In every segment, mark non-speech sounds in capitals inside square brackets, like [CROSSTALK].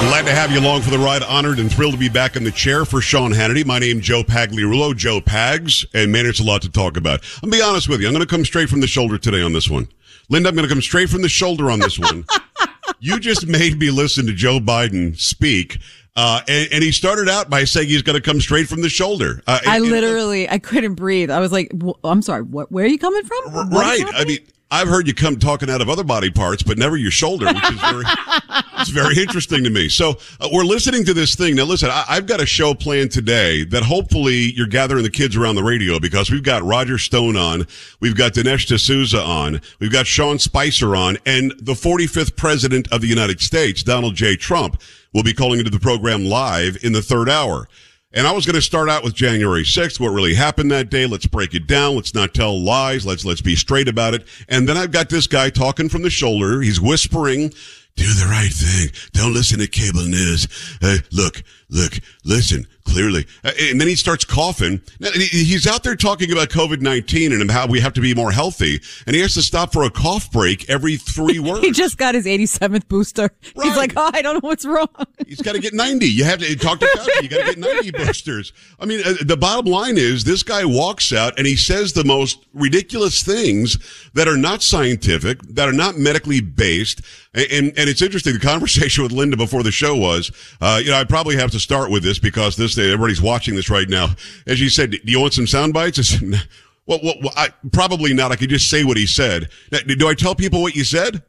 Glad to have you along for the ride. Honored and thrilled to be back in the chair for Sean Hannity. My name's Joe Pagliarulo, Joe Pags, and man, it's a lot to talk about. I'm gonna be honest with you. I'm gonna come straight from the shoulder today on this one. Linda, I'm gonna come straight from the shoulder on this one. [LAUGHS] you just made me listen to Joe Biden speak. Uh, and, and, he started out by saying he's going to come straight from the shoulder. Uh, I and, literally, I couldn't breathe. I was like, "I'm sorry, what? Where are you coming from?" What right. I mean, I've heard you come talking out of other body parts, but never your shoulder, which is very, [LAUGHS] it's very interesting to me. So uh, we're listening to this thing. Now, listen, I, have got a show planned today that hopefully you're gathering the kids around the radio because we've got Roger Stone on, we've got Dinesh D'Souza on, we've got Sean Spicer on, and the 45th president of the United States, Donald J. Trump, will be calling into the program live in the third hour. And I was going to start out with January 6th, what really happened that day. Let's break it down. Let's not tell lies. Let's, let's be straight about it. And then I've got this guy talking from the shoulder. He's whispering, do the right thing. Don't listen to cable news. Uh, look, look, listen clearly. Uh, and then he starts coughing. He's out there talking about COVID-19 and how we have to be more healthy. And he has to stop for a cough break every three [LAUGHS] words. he just got his 87th booster. Right. He's like, oh, I don't know what's wrong. He's got to get 90. You have to talk to Fauci. You got to get 90 [LAUGHS] boosters. I mean, uh, the bottom line is this guy walks out and he says the most ridiculous things that are not scientific, that are not medically based. And, and it's interesting. The conversation with Linda before the show was, uh, you know, I probably have to start with this because this day everybody's watching this right now. As you said, do you want some sound bites? I said, well, well, well I, probably not. I could just say what he said. Now, do I tell people what you said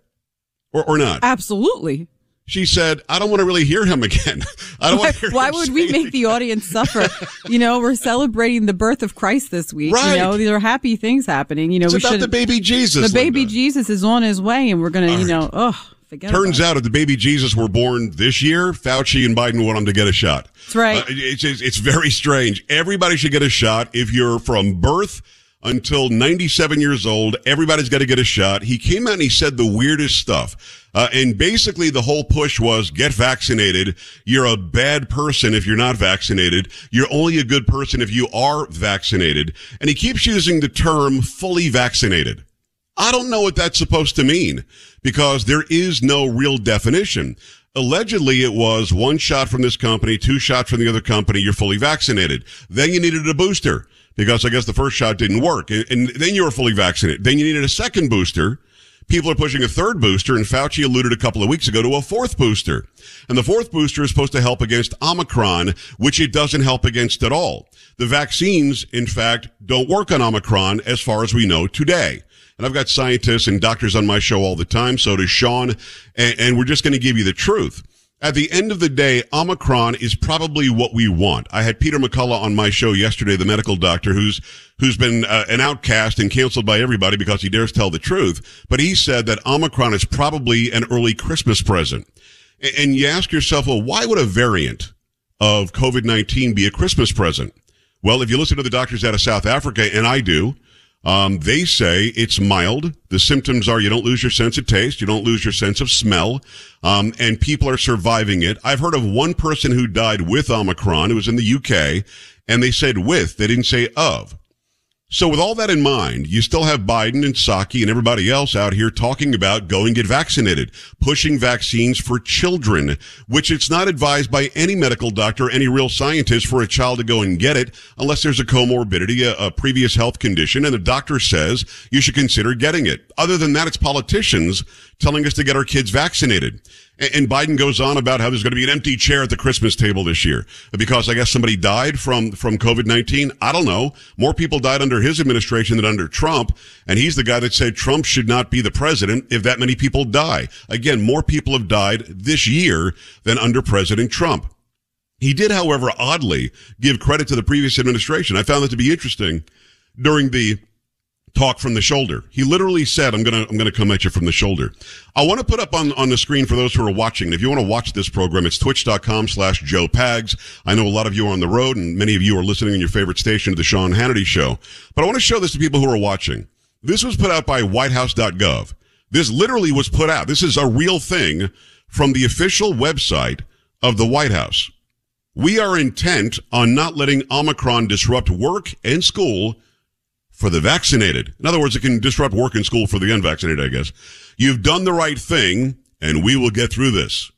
or, or not? Absolutely. She said, I don't want to really hear him again. [LAUGHS] I don't want to hear Why would we make the audience [LAUGHS] suffer? you know, we're celebrating the birth of Christ this week. Right. You know, these are happy things happening. You know, it's we about should. the baby Jesus. The baby Jesus is on his way, and we're going to, you know, oh. Turns out, if the baby Jesus were born this year, Fauci and Biden want him to get a shot. That's right. Uh, it's, it's very strange. Everybody should get a shot. If you're from birth until 97 years old, everybody's got to get a shot. He came out and he said the weirdest stuff. Uh, and basically the whole push was get vaccinated. You're a bad person if you're not vaccinated. You're only a good person if you are vaccinated. And he keeps using the term fully vaccinated. I don't know what that's supposed to mean because there is no real definition. Allegedly, it was one shot from this company, two shots from the other company. You're fully vaccinated. Then you needed a booster because I guess the first shot didn't work. And, then you were fully vaccinated. Then you needed a second booster. People are pushing a third booster, and Fauci alluded a couple of weeks ago to a fourth booster. And the fourth booster is supposed to help against Omicron, which it doesn't help against at all. The vaccines, in fact, don't work on Omicron as far as we know today. And I've got scientists and doctors on my show all the time. So does Sean. And, and we're just going to give you the truth. At the end of the day, Omicron is probably what we want. I had Peter McCullough on my show yesterday, the medical doctor who's, who's been uh, an outcast and canceled by everybody because he dares tell the truth. But he said that Omicron is probably an early Christmas present. And, and you ask yourself, well, why would a variant of COVID-19 be a Christmas present? Well, if you listen to the doctors out of South Africa, and I do, um, they say it's mild. The symptoms are you don't lose your sense of taste, you don't lose your sense of smell, um, and people are surviving it. I've heard of one person who died with Omicron. It was in the UK, and they said with. They didn't say of. So with all that in mind, you still have Biden and Psaki and everybody else out here talking about going get vaccinated, pushing vaccines for children, which it's not advised by any medical doctor, any real scientist for a child to go and get it unless there's a comorbidity, a, a previous health condition, and the doctor says you should consider getting it. Other than that, it's politicians telling us to get our kids vaccinated. And Biden goes on about how there's going to be an empty chair at the Christmas table this year because I guess somebody died from, from COVID-19. I don't know. More people died under his administration than under Trump. And he's the guy that said Trump should not be the president if that many people die. Again, more people have died this year than under President Trump. He did, however, oddly give credit to the previous administration. I found that to be interesting during the talk from the shoulder. He literally said, I'm going to, I'm going to come at you from the shoulder. I want to put up on, on the screen for those who are watching. If you want to watch this program, it's twitch.com slash Joe Pags. I know a lot of you are on the road and many of you are listening on your favorite station to the Sean Hannity show, but I want to show this to people who are watching. This was put out by whitehouse.gov. This literally was put out. This is a real thing from the official website of the White House. We are intent on not letting Omicron disrupt work and school for the vaccinated. In other words, it can disrupt work and school for the unvaccinated, I guess. You've done the right thing and we will get through this.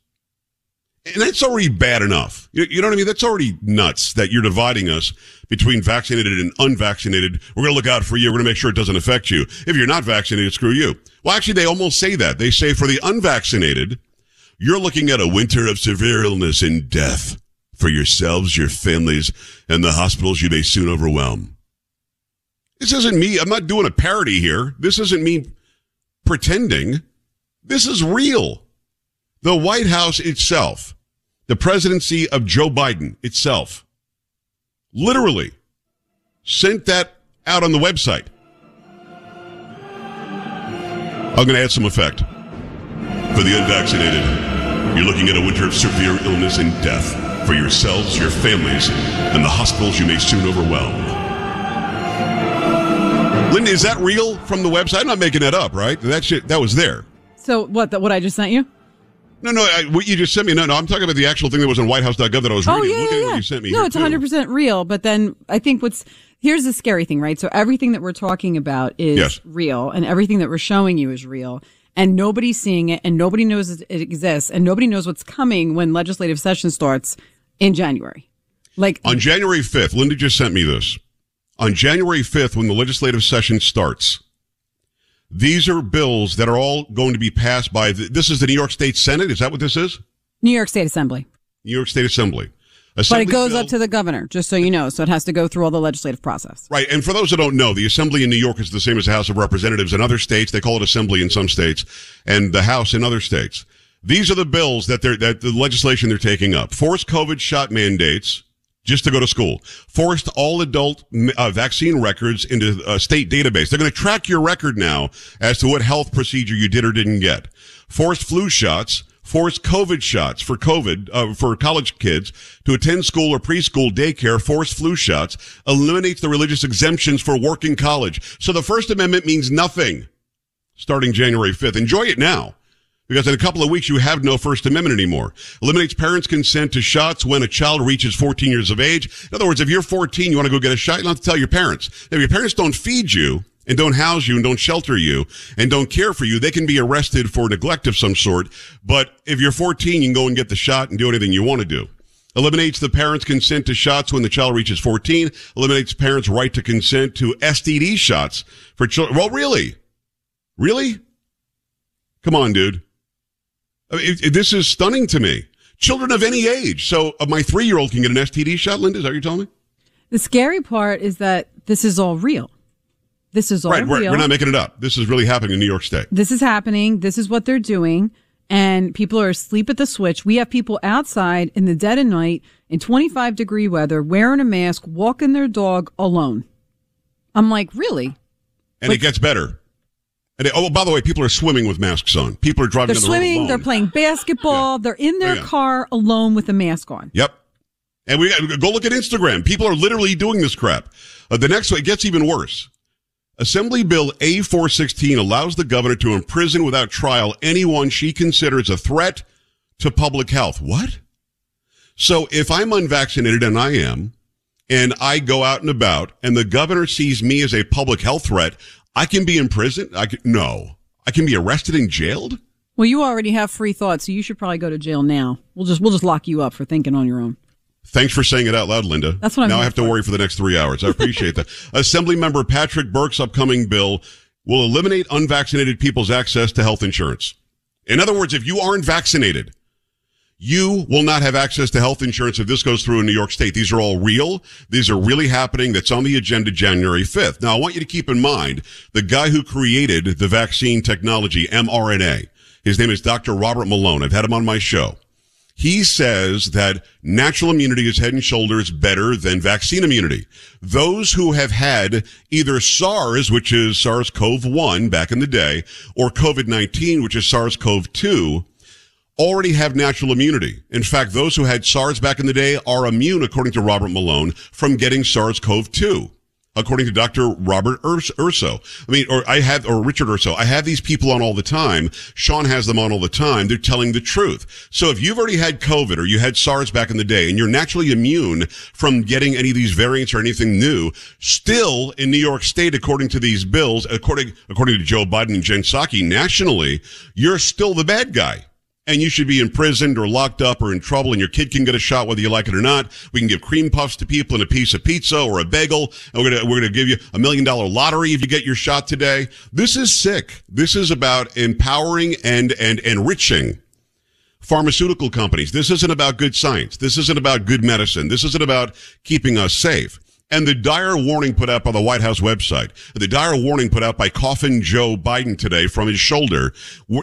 And that's already bad enough. You, you know what I mean? That's already nuts that you're dividing us between vaccinated and unvaccinated. We're going to look out for you. We're going to make sure it doesn't affect you. If you're not vaccinated, screw you. Well, actually, they almost say that. They say for the unvaccinated, you're looking at a winter of severe illness and death for yourselves, your families, and the hospitals you may soon overwhelm. This isn't me. I'm not doing a parody here. This isn't me pretending. This is real. The White House itself, the presidency of Joe Biden itself, literally sent that out on the website. I'm going to add some effect. For the unvaccinated, you're looking at a winter of severe illness and death for yourselves, your families, and the hospitals you may soon overwhelm. Linda, is that real from the website? I'm not making that up, right? That shit, that was there. So what? The, what I just sent you? No, no, I, what you just sent me. No, no, I'm talking about the actual thing that was on WhiteHouse.gov that I was oh, reading. Yeah, yeah, yeah. you sent me. No, it's 100 percent real. But then I think what's here's the scary thing, right? So everything that we're talking about is yes. real, and everything that we're showing you is real, and nobody's seeing it, and nobody knows it exists, and nobody knows what's coming when legislative session starts in January. Like on January 5th, Linda just sent me this. On January 5th, when the legislative session starts, these are bills that are all going to be passed by. The, this is the New York State Senate. Is that what this is? New York State Assembly. New York State Assembly. Assembly but it goes bill, up to the governor, just so you know. So it has to go through all the legislative process. Right. And for those who don't know, the Assembly in New York is the same as the House of Representatives in other states. They call it Assembly in some states, and the House in other states. These are the bills that they're that the legislation they're taking up. Forced COVID shot mandates just to go to school. Forced all adult uh, vaccine records into a state database. They're going to track your record now as to what health procedure you did or didn't get. Forced flu shots, forced COVID shots for COVID, uh, for college kids to attend school or preschool daycare, forced flu shots, eliminates the religious exemptions for working college. So the First Amendment means nothing starting January 5th. Enjoy it now. Because in a couple of weeks, you have no First Amendment anymore. Eliminates parents' consent to shots when a child reaches 14 years of age. In other words, if you're 14, you want to go get a shot, you don't have to tell your parents. If your parents don't feed you and don't house you and don't shelter you and don't care for you, they can be arrested for neglect of some sort. But if you're 14, you can go and get the shot and do anything you want to do. Eliminates the parents' consent to shots when the child reaches 14. Eliminates parents' right to consent to STD shots for children. Well, really? Really? Come on, dude. It, it, this is stunning to me. Children of any age. So uh, my three year old can get an STD shot, Linda. Is that what you're telling me? The scary part is that this is all real. This is all right, real. We're not making it up. This is really happening in New York State. This is happening. This is what they're doing. And people are asleep at the switch. We have people outside in the dead of night in 25 degree weather wearing a mask, walking their dog alone. I'm like, really? And like, it gets better. And they, oh, by the way, people are swimming with masks on. People are driving. They're swimming. They're playing basketball. Yeah. They're in their oh, yeah. car alone with a mask on. Yep. And we go look at Instagram. People are literally doing this crap. Uh, the next one it gets even worse. Assembly Bill A416 allows the governor to imprison without trial anyone she considers a threat to public health. What? So if I'm unvaccinated and I am, and I go out and about, and the governor sees me as a public health threat, I can be in prison. I can, no, I can be arrested and jailed. Well, you already have free thoughts, so you should probably go to jail now. We'll just we'll just lock you up for thinking on your own. Thanks for saying it out loud, Linda. That's what I'm. Now I have for. to worry for the next three hours. I appreciate that. [LAUGHS] Assembly member Patrick Burke's upcoming bill will eliminate unvaccinated people's access to health insurance. In other words, if you aren't vaccinated, you will not have access to health insurance if this goes through in New York State. These are all real. These are really happening. That's on the agenda January 5th. Now, I want you to keep in mind the guy who created the vaccine technology, mRNA. His name is Dr. Robert Malone. I've had him on my show. He says that natural immunity is head and shoulders better than vaccine immunity. Those who have had either SARS, which is SARS-CoV-1 back in the day, or COVID-19, which is SARS-CoV-2, already have natural immunity. In fact, those who had SARS back in the day are immune, according to Robert Malone, from getting SARS-CoV-2. According to Dr. Robert Urso. I mean, or I have, or Richard Urso. I have these people on all the time. Sean has them on all the time. They're telling the truth. So if you've already had COVID or you had SARS back in the day and you're naturally immune from getting any of these variants or anything new, still in New York State, according to these bills, according, according to Joe Biden and Jen Psaki, nationally, you're still the bad guy and you should be imprisoned or locked up or in trouble and your kid can get a shot whether you like it or not. We can give cream puffs to people and a piece of pizza or a bagel. And we're going to, we're going to give you a million dollar lottery if you get your shot today. This is sick. This is about empowering and, and enriching pharmaceutical companies. This isn't about good science. This isn't about good medicine. This isn't about keeping us safe. And the dire warning put out by the White House website, the dire warning put out by Coffin Joe Biden today from his shoulder,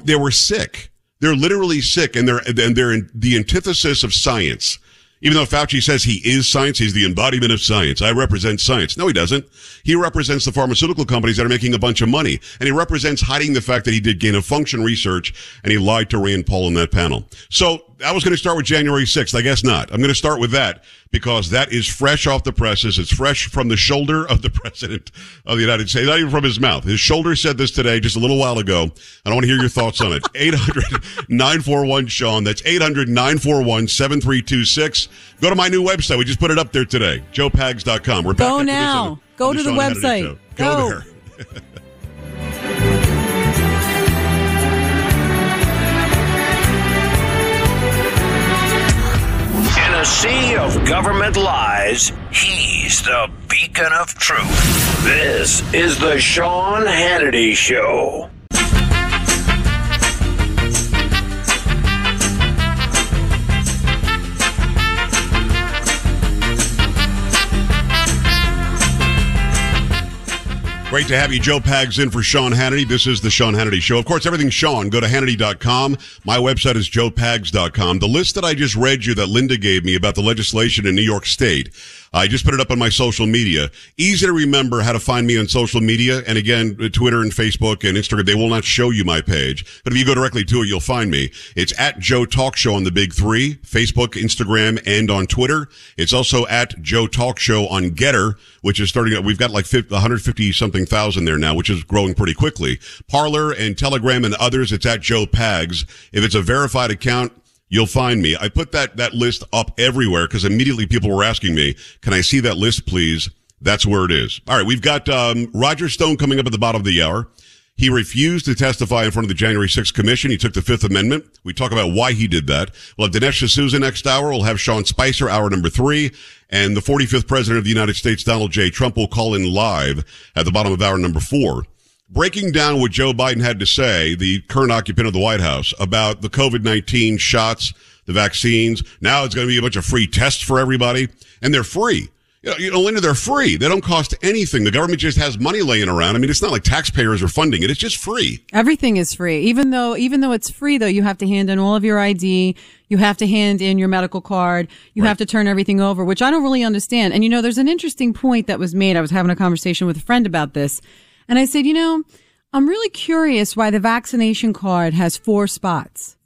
they were sick. They're literally sick and they're, and they're in the antithesis of science. Even though Fauci says he is science, he's the embodiment of science. I represent science. No, he doesn't. He represents the pharmaceutical companies that are making a bunch of money. And he represents hiding the fact that he did gain of function research and he lied to Rand Paul in that panel. So I was going to start with January 6th. I guess not. I'm going to start with that because that is fresh off the presses. It's fresh from the shoulder of the [LAUGHS] president of the United States, not even from his mouth. His shoulder said this today just a little while ago. I don't want to hear your thoughts on it. [LAUGHS] 800 941 Sean. That's 800 941 7326. Go to my new website. We just put it up there today. JoePags.com. We're Go now. Go to the, the website. Go. Go there. [LAUGHS] a sea of government lies, he's the beacon of truth. This is the Sean Hannity Show. Great to have you. Joe Pags in for Sean Hannity. This is the Sean Hannity Show. Of course, everything Sean. Go to Hannity.com. My website is joepags.com. The list that I just read you that Linda gave me about the legislation in New York State I just put it up on my social media. Easy to remember how to find me on social media. And again, uh, Twitter and Facebook and Instagram, they will not show you my page. But if you go directly to it, you'll find me. It's at Joe Talk Show on the big three, Facebook, Instagram, and on Twitter. It's also at Joe Talk Show on GETTR, which is starting, we've got like 50, 150 something thousand there now, which is growing pretty quickly. Parler and Telegram and others, it's at Joe Pags. If it's a verified account, You'll find me. I put that, that list up everywhere because immediately people were asking me, can I see that list, please? That's where it is. All right. We've got, um, Roger Stone coming up at the bottom of the hour. He refused to testify in front of the January 6th commission. He took the Fifth Amendment. We talk about why he did that. We'll have Dinesh D'Souza next hour. We'll have Sean Spicer, hour number three. And the 45th president of the United States, Donald J. Trump, will call in live at the bottom of hour number four breaking down what Joe Biden had to say, the current occupant of the White House, about the COVID 19 shots, the vaccines. Now it's going to be a bunch of free tests for everybody, and they're free. You know, you know, Linda, they're free. They don't cost anything. The government just has money laying around. I mean, it's not like taxpayers are funding it. It's just free. Everything is free. Even though, even though it's free, though, you have to hand in all of your ID. You have to hand in your medical card. You right. have to turn everything over, which I don't really understand. And you know, there's an interesting point that was made. I was having a conversation with a friend about this and I said, you know, I'm really curious why the vaccination card has four spots.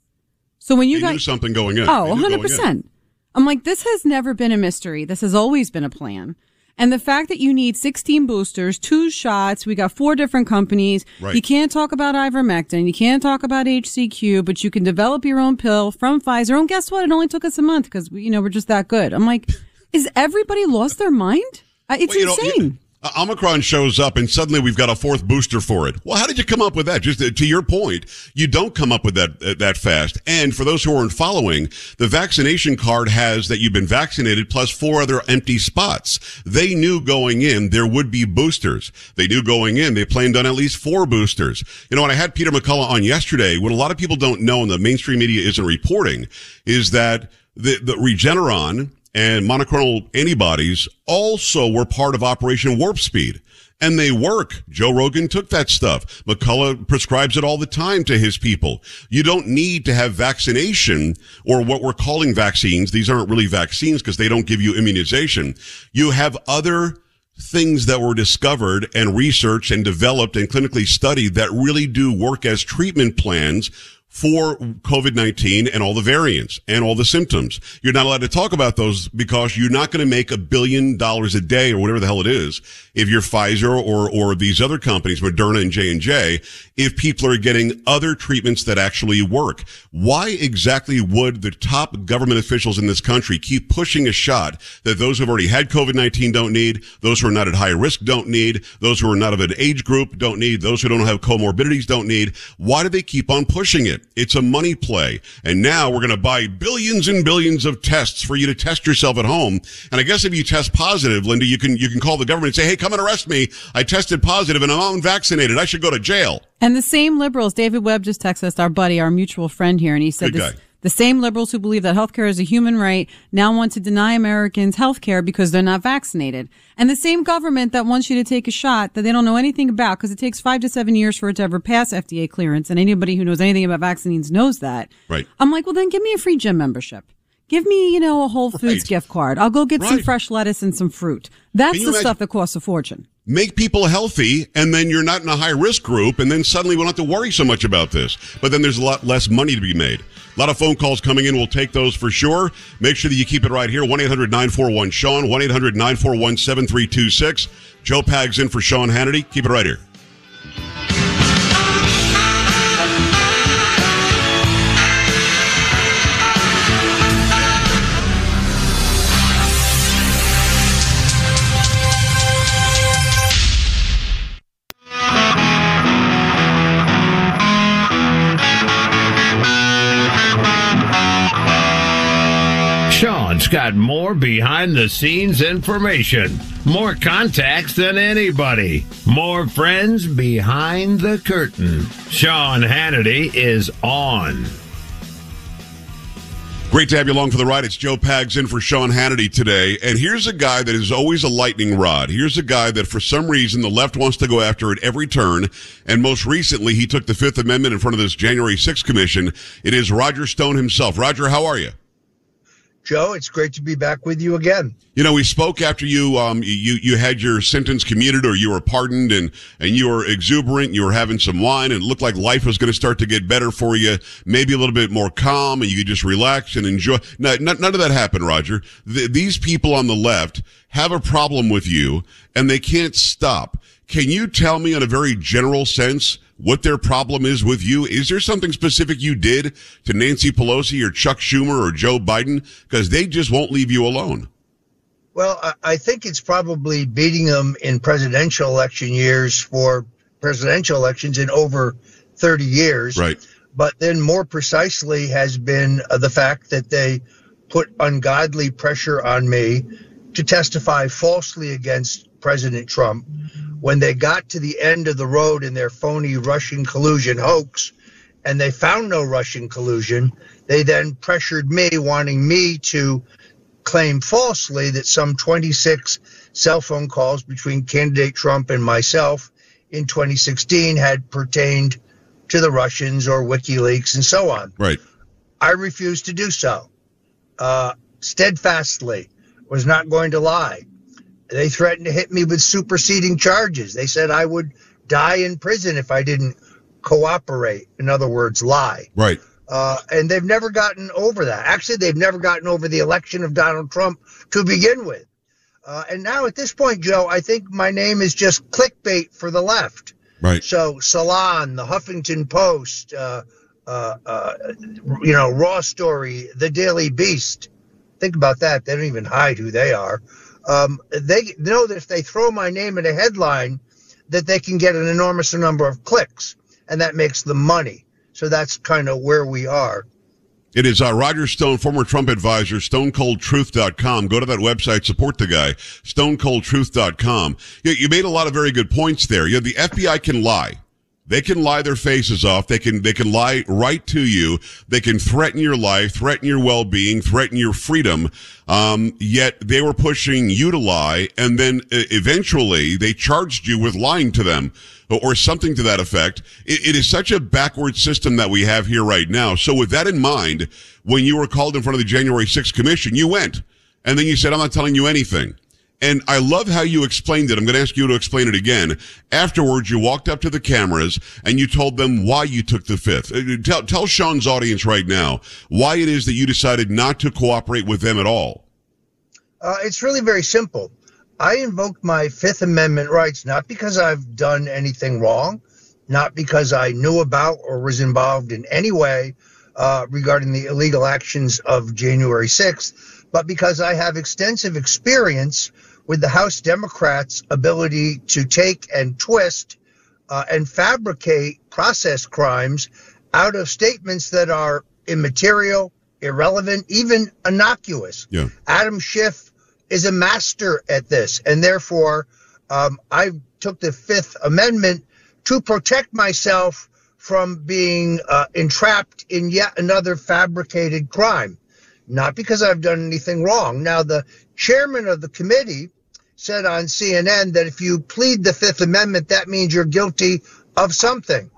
So when you got something going in, oh, 100 percent. I'm like, this has never been a mystery. This has always been a plan. And the fact that you need 16 boosters, two shots, we got four different companies. Right. You can't talk about ivermectin. You can't talk about HCQ, but you can develop your own pill from Pfizer. And guess what? It only took us a month because, you know, we're just that good. I'm like, is everybody lost their mind? It's well, insane. Know, uh, Omicron shows up and suddenly we've got a fourth booster for it. Well, how did you come up with that? Just uh, to your point, you don't come up with that uh, that fast. And for those who aren't following, the vaccination card has that you've been vaccinated plus four other empty spots. They knew going in there would be boosters. They knew going in they planned on at least four boosters. You know, when I had Peter McCullough on yesterday, what a lot of people don't know and the mainstream media isn't reporting is that the, the Regeneron and monoclonal antibodies also were part of Operation Warp Speed. And they work. Joe Rogan took that stuff. McCullough prescribes it all the time to his people. You don't need to have vaccination or what we're calling vaccines. These aren't really vaccines because they don't give you immunization. You have other things that were discovered and researched and developed and clinically studied that really do work as treatment plans for COVID-19 and all the variants and all the symptoms. You're not allowed to talk about those because you're not going to make a billion dollars a day or whatever the hell it is if you're Pfizer or, or these other companies, Moderna and J&J, if people are getting other treatments that actually work. Why exactly would the top government officials in this country keep pushing a shot that those who have already had COVID-19 don't need, those who are not at high risk don't need, those who are not of an age group don't need, those who don't have comorbidities don't need? Why do they keep on pushing it? It's a money play. And now we're going to buy billions and billions of tests for you to test yourself at home. And I guess if you test positive, Linda, you can, you can call the government and say, Hey, come and arrest me. I tested positive and I'm unvaccinated. I should go to jail. And the same liberals, David Webb just texted us, our buddy, our mutual friend here, and he said Good this, guy. The same liberals who believe that healthcare is a human right now want to deny Americans healthcare because they're not vaccinated. And the same government that wants you to take a shot that they don't know anything about because it takes five to seven years for it to ever pass FDA clearance. And anybody who knows anything about vaccines knows that. Right. I'm like, well, then give me a free gym membership. Give me, you know, a Whole Foods Right. gift card. I'll go get some fresh lettuce and some fruit. That's the imagine- stuff that costs a fortune. Make people healthy and then you're not in a high risk group and then suddenly we don't have to worry so much about this. But then there's a lot less money to be made. A lot of phone calls coming in. We'll take those for sure. Make sure that you keep it right here. 1-800-941-sean 1-800-941-7326 joe pags in for sean hannity. Keep it right here Sean's got more behind the scenes information, more contacts than anybody, more friends behind the curtain. Sean Hannity is on. Great to have you along for the ride. It's Joe Pags in for Sean Hannity today. And here's a guy that is always a lightning rod. Here's a guy that for some reason the left wants to go after at every turn. And most recently, he took the Fifth Amendment in front of this January 6th commission. It is Roger Stone himself. Roger, how are you? Joe, it's great to be back with you again. You know, we spoke after you um you you had your sentence commuted or you were pardoned and and you were exuberant, you were having some wine and it looked like life was going to start to get better for you, maybe a little bit more calm and you could just relax and enjoy. No, none, none of that happened, Roger. Th- these people on the left have a problem with you and they can't stop. Can you tell me in a very general sense what their problem is with you? Is there something specific you did to Nancy Pelosi or Chuck Schumer or Joe Biden? Because they just won't leave you alone. Well, I, think it's probably beating them in presidential election years for presidential elections in over 30 years. Right. But then more precisely has been uh, the fact that they put ungodly pressure on me to testify falsely against President Trump. When they got to the end of the road in their phony Russian collusion hoax and they found no Russian collusion, they then pressured me, wanting me to claim falsely that some 26 cell phone calls between candidate Trump and myself in 2016 had pertained to the Russians or WikiLeaks and so on. Right. I refused to do so. Uh, steadfastly was not going to lie. They threatened to hit me with superseding charges. They said I would die in prison if I didn't cooperate. In other words, lie. Right. Uh, and they've never gotten over that. Actually, they've never gotten over the election of Donald Trump to begin with. Uh, and now at this point, Joe, I think my name is just clickbait for the left. Right. So Salon, the Huffington Post, uh, uh, uh, you know, Raw Story, the Daily Beast. Think about that. They don't even hide who they are. Um, they know that if they throw my name in a headline, that they can get an enormous number of clicks, and that makes them money. So that's kind of where we are. It is uh, Roger Stone, former Trump advisor, stonecoldtruth.com. Go to that website, support the guy, stonecoldtruth.com. You, you made a lot of very good points there. You know, the FBI can lie. They can lie their faces off. They can, they can lie right to you. They can threaten your life, threaten your well-being, threaten your freedom. Um, yet they were pushing you to lie. And then uh, eventually they charged you with lying to them or, something to that effect. It, it is such a backward system that we have here right now. So with that in mind, when you were called in front of the January 6th commission, you went and then you said, I'm not telling you anything. And I love how you explained it. I'm going to ask you to explain it again. Afterwards, you walked up to the cameras and you told them why you took the fifth. Uh, Tell, tell Sean's audience right now why it is that you decided not to cooperate with them at all. Uh, it's really very simple. I invoked my Fifth Amendment rights not because I've done anything wrong, not because I knew about or was involved in any way uh, regarding the illegal actions of January 6th, but because I have extensive experience with the House Democrats' ability to take and twist uh, and fabricate process crimes out of statements that are immaterial, irrelevant, even innocuous. Yeah. Adam Schiff is a master at this, and therefore, um, I took the Fifth Amendment to protect myself from being uh, entrapped in yet another fabricated crime, not because I've done anything wrong. Now, the chairman of the committee said on CNN that if you plead the Fifth Amendment, that means you're guilty of something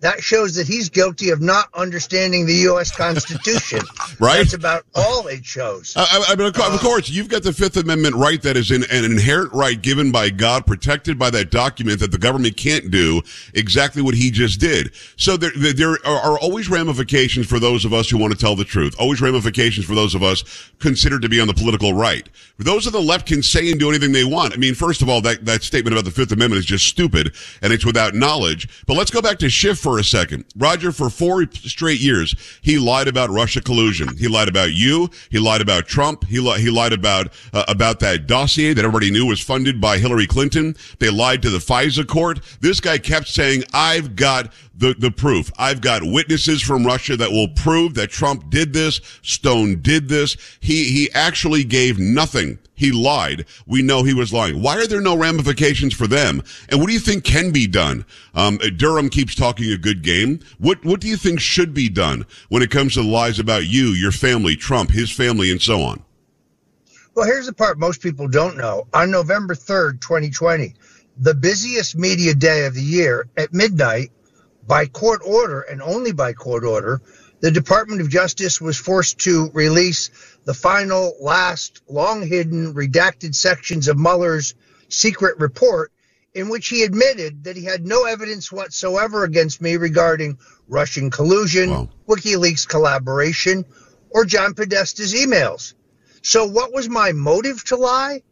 that shows that he's guilty of not understanding the U.S. [LAUGHS] Constitution. right. That's about all it shows. I, I mean, of Uh, course, you've got the Fifth Amendment right that is an, an inherent right given by God, protected by that document that the government can't do exactly what he just did. So there, there- are always ramifications for those of us who want to tell the truth. Always ramifications for those of us considered to be on the political right. Those on the left can say and do anything they want. I mean, first of all, that, that statement about the Fifth Amendment is just stupid and it's without knowledge. But let's go back to Schiff for a second. Roger, for four straight years, he lied about Russia collusion. He lied about you. He lied about Trump. He, li- he lied about, uh, about that dossier that everybody knew was funded by Hillary Clinton. They lied to the FISA court. This guy kept saying, I've got the, the proof. I've got witnesses from Russia that will prove that Trump did this. Stone did this. He, he actually gave nothing. He lied. We know he was lying. Why are there no ramifications for them? And what do you think can be done? Um, Durham keeps talking a good game. What, what do you think should be done when it comes to lies about you, your family, Trump, his family, and so on? Well, here's the part most people don't know. On November 3rd, 2020, the busiest media day of the year at midnight, by court order and only by court order, the Department of Justice was forced to release the final, last, long hidden, redacted sections of Mueller's secret report, in which he admitted that he had no evidence whatsoever against me regarding Russian collusion, Wow. WikiLeaks collaboration, or John Podesta's emails. So, what was my motive to lie?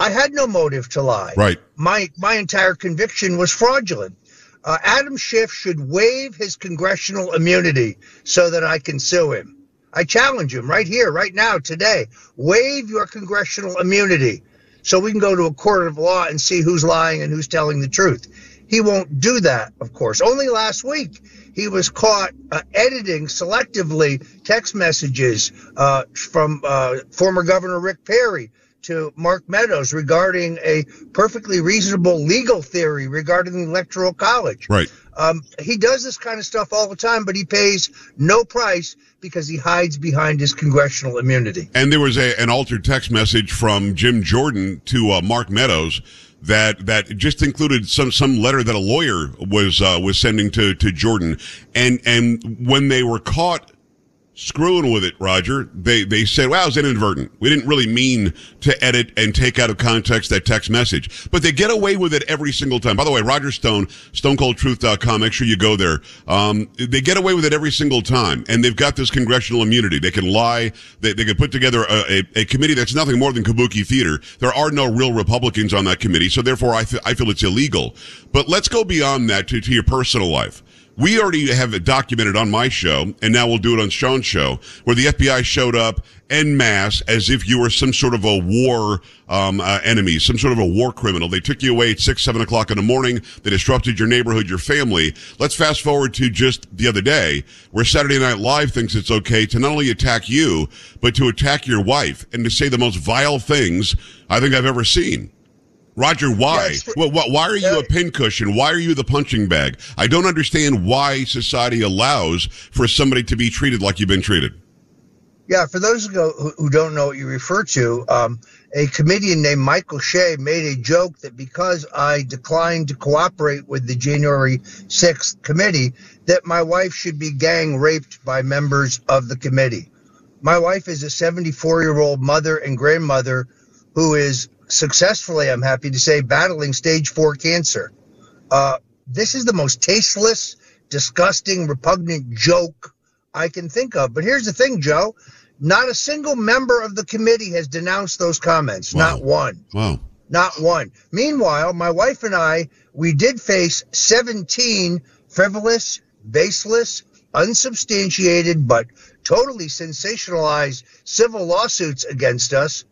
I had no motive to lie. Right. My my entire conviction was fraudulent. Uh, Adam Schiff should waive his congressional immunity so that I can sue him. I challenge him right here, right now, today. Waive your congressional immunity so we can go to a court of law and see who's lying and who's telling the truth. He won't do that, of course. Only last week he was caught uh, editing selectively text messages uh, from uh, former Governor Rick Perry to Mark Meadows regarding a perfectly reasonable legal theory regarding the Electoral College. Right. Um, he does this kind of stuff all the time, but he pays no price because he hides behind his congressional immunity. And there was a, an altered text message from Jim Jordan to uh, Mark Meadows that that just included some some letter that a lawyer was uh, was sending to to Jordan, and and when they were caught screwing with it, Roger, they they said, "Well, it was inadvertent. We didn't really mean to edit and take out of context that text message." But they get away with it every single time. By the way, Roger Stone, StoneColdTruth.com. Make sure you go there. Um, they get away with it every single time, and they've got this congressional immunity. They can lie. They, they can put together a, a, a committee that's nothing more than kabuki theater. There are no real Republicans on that committee, so therefore, I, I feel it's illegal. But let's go beyond that to, to your personal life. We already have it documented on my show, and now we'll do it on Sean's show, where the FBI showed up en masse as if you were some sort of a war um, uh, enemy, some sort of a war criminal. They took you away at six, seven o'clock in the morning. They disrupted your neighborhood, your family. Let's fast forward to just the other day, where Saturday Night Live thinks it's okay to not only attack you, but to attack your wife and to say the most vile things I think I've ever seen. Roger, why? Yes. Well, why are you a pincushion? Why are you the punching bag? I don't understand why society allows for somebody to be treated like you've been treated. Yeah, for those who don't know what you refer to, um, a comedian named Michael Che made a joke that because I declined to cooperate with the January 6th committee, that my wife should be gang raped by members of the committee. My wife is a 74 year old mother and grandmother who is successfully, I'm happy to say, battling stage four cancer. Uh, this is the most tasteless, disgusting, repugnant joke I can think of. But here's the thing, Joe. Not a single member of the committee has denounced those comments. Wow. Not one. Wow. Not one. Meanwhile, my wife and I, we did face 17 frivolous, baseless, unsubstantiated, but totally sensationalized civil lawsuits against us.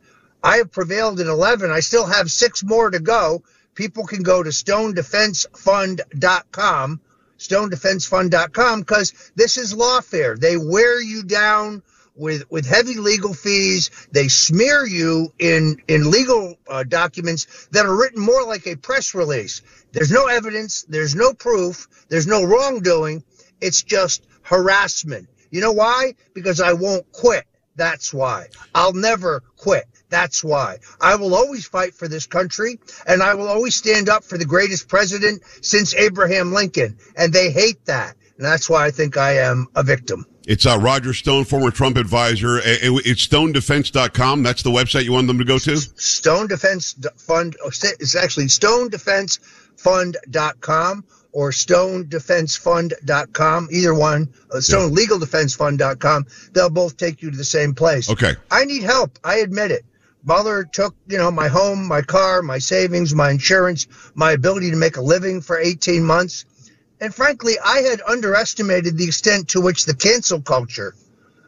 I have prevailed in 11. I still have six more to go. People can go to stonedefensefund.com, stonedefensefund.com because this is lawfare. They wear you down with with heavy legal fees. They smear you in in legal uh, documents that are written more like a press release. There's no evidence. There's no proof. There's no wrongdoing. It's just harassment. You know why? Because I won't quit. That's why. I'll never quit. That's why. I will always fight for this country and I will always stand up for the greatest president since Abraham Lincoln. And they hate that. And that's why I think I am a victim. It's uh, Roger Stone, former Trump advisor. It's stonedefense.com. That's the website you want them to go to? Stone Defense Fund. It's actually stonedefensefund.com or stonedefensefund.com. Either one. Uh, stonelegal.defensefund.com. They'll both take you to the same place. Okay. I need help. I admit it. Mother took, you know, my home, my car, my savings, my insurance, my ability to make a living for 18 months. And frankly, I had underestimated the extent to which the cancel culture,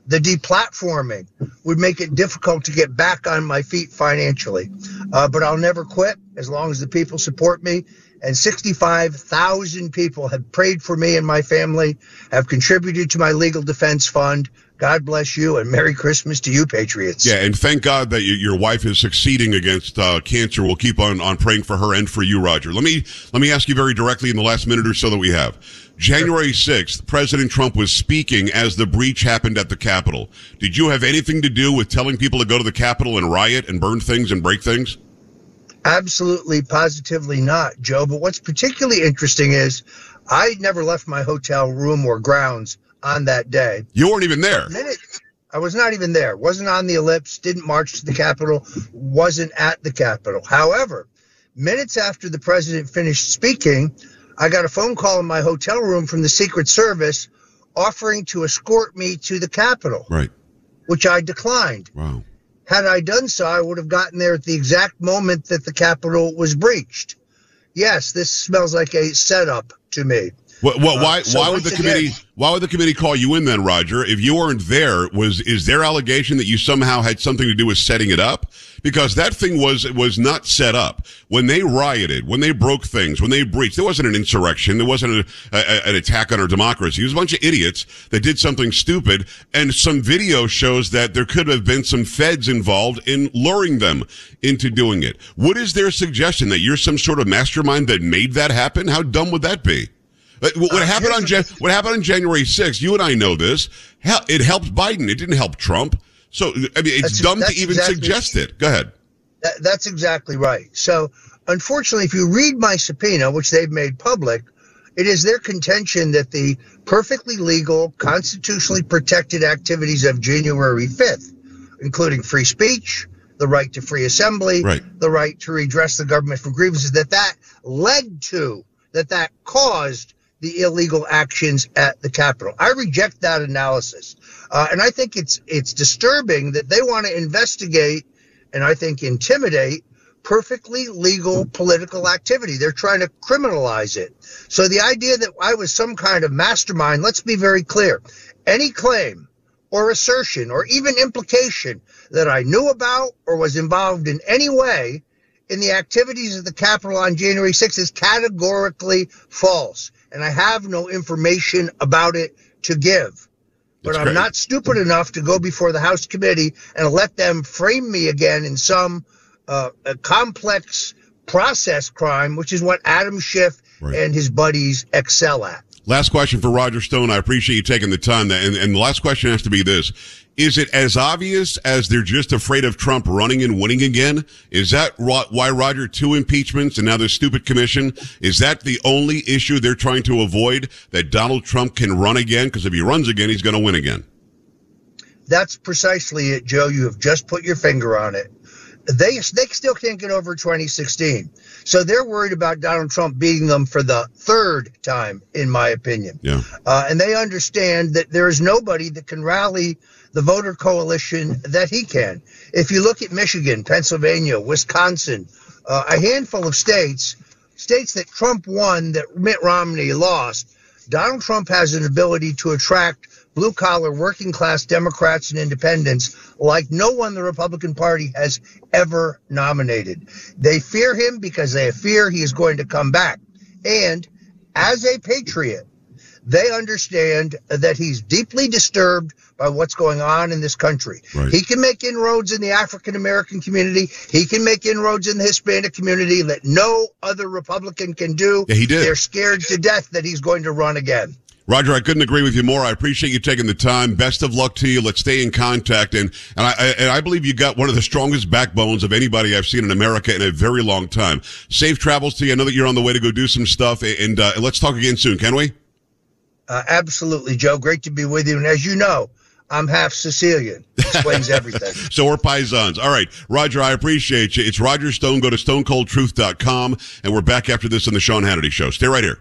the deplatforming, would make it difficult to get back on my feet financially. Uh, but I'll never quit as long as the people support me. And 65,000 people have prayed for me and my family, have contributed to my legal defense fund. God bless you and Merry Christmas to you, Patriots. Yeah, and thank God that you, your wife is succeeding against uh, cancer. We'll keep on, on praying for her and for you, Roger. Let me let me ask you very directly in the last minute or so that we have. January 6th, President Trump was speaking as the breach happened at the Capitol. Did you have anything to do with telling people to go to the Capitol and riot and burn things and break things? Absolutely, positively not, Joe. But what's particularly interesting is I never left my hotel room or grounds on that day. You weren't even there. Minute, I was not even there. Wasn't on the ellipse. Didn't march to the Capitol. Wasn't at the Capitol. However, minutes after the president finished speaking, I got a phone call in my hotel room from the Secret Service offering to escort me to the Capitol. Right. Which I declined. Wow. Had I done so, I would have gotten there at the exact moment that the Capitol was breached. Yes, this smells like a setup to me. What, what, why? Uh, so why would the committee? Again, why would the committee call you in then, Roger? If you weren't there, was is their allegation that you somehow had something to do with setting it up? Because that thing was was not set up when they rioted, when they broke things, when they breached. There wasn't an insurrection. There wasn't a, a, an attack on our democracy. It was a bunch of idiots that did something stupid. And some video shows that there could have been some feds involved in luring them into doing it. What is their suggestion that you're some sort of mastermind that made that happen? How dumb would that be? What uh, happened on Jan- what happened on January 6th? You and I know this. It helped Biden. It didn't help Trump. So I mean, it's that's, dumb that's to even exactly, suggest it. Go ahead. That, that's exactly right. So unfortunately, if you read my subpoena, which they've made public, it is their contention that the perfectly legal, constitutionally protected activities of January 5th, including free speech, the right to free assembly, right. the right to redress the government for grievances, that that led to, that that caused the illegal actions at the Capitol. I reject that analysis. Uh, and I think it's it's disturbing that they want to investigate and I think intimidate perfectly legal political activity. They're trying to criminalize it. So the idea that I was some kind of mastermind, let's be very clear. Any claim or assertion or even implication that I knew about or was involved in any way in the activities of the Capitol on January 6th is categorically false and I have no information about it to give. But I'm not stupid enough to go before the House committee and let them frame me again in some uh, complex process crime, which is what Adam Schiff right. and his buddies excel at. Last question for Roger Stone. I appreciate you taking the time. And, and the last question has to be this. Is it as obvious as they're just afraid of Trump running and winning again? Is that why Roger two impeachments and now this stupid commission? Is that the only issue they're trying to avoid that Donald Trump can run again? Because if he runs again, he's going to win again. That's precisely it, Joe. You have just put your finger on it. They they still can't get over 2016, so they're worried about Donald Trump beating them for the third time, in my opinion. Yeah. Uh, and they understand that there is nobody that can rally the voter coalition that he can. If you look at Michigan, Pennsylvania, Wisconsin, uh, a handful of states, states that Trump won, that Mitt Romney lost, Donald Trump has an ability to attract blue collar, working class Democrats and independents like no one the Republican Party has ever nominated. They fear him because they fear he is going to come back. And as a patriot, They understand that he's deeply disturbed by what's going on in this country. Right. He can make inroads in the African American community. He can make inroads in the Hispanic community that no other Republican can do. Yeah, he did. They're scared to death that he's going to run again. Roger, I couldn't agree with you more. I appreciate you taking the time. Best of luck to you. Let's stay in contact. And, and I, and I believe you got one of the strongest backbones of anybody I've seen in America in a very long time. Safe travels to you. I know that you're on the way to go do some stuff and, uh, let's talk again soon, can we? Uh, absolutely, Joe. Great to be with you. And as you know, I'm half Sicilian. Explains [LAUGHS] everything. so we're paisans. All right. Roger, I appreciate you. It's Roger Stone. Go to stonecoldtruth.com and we're back after this on the Sean Hannity show. Stay right here.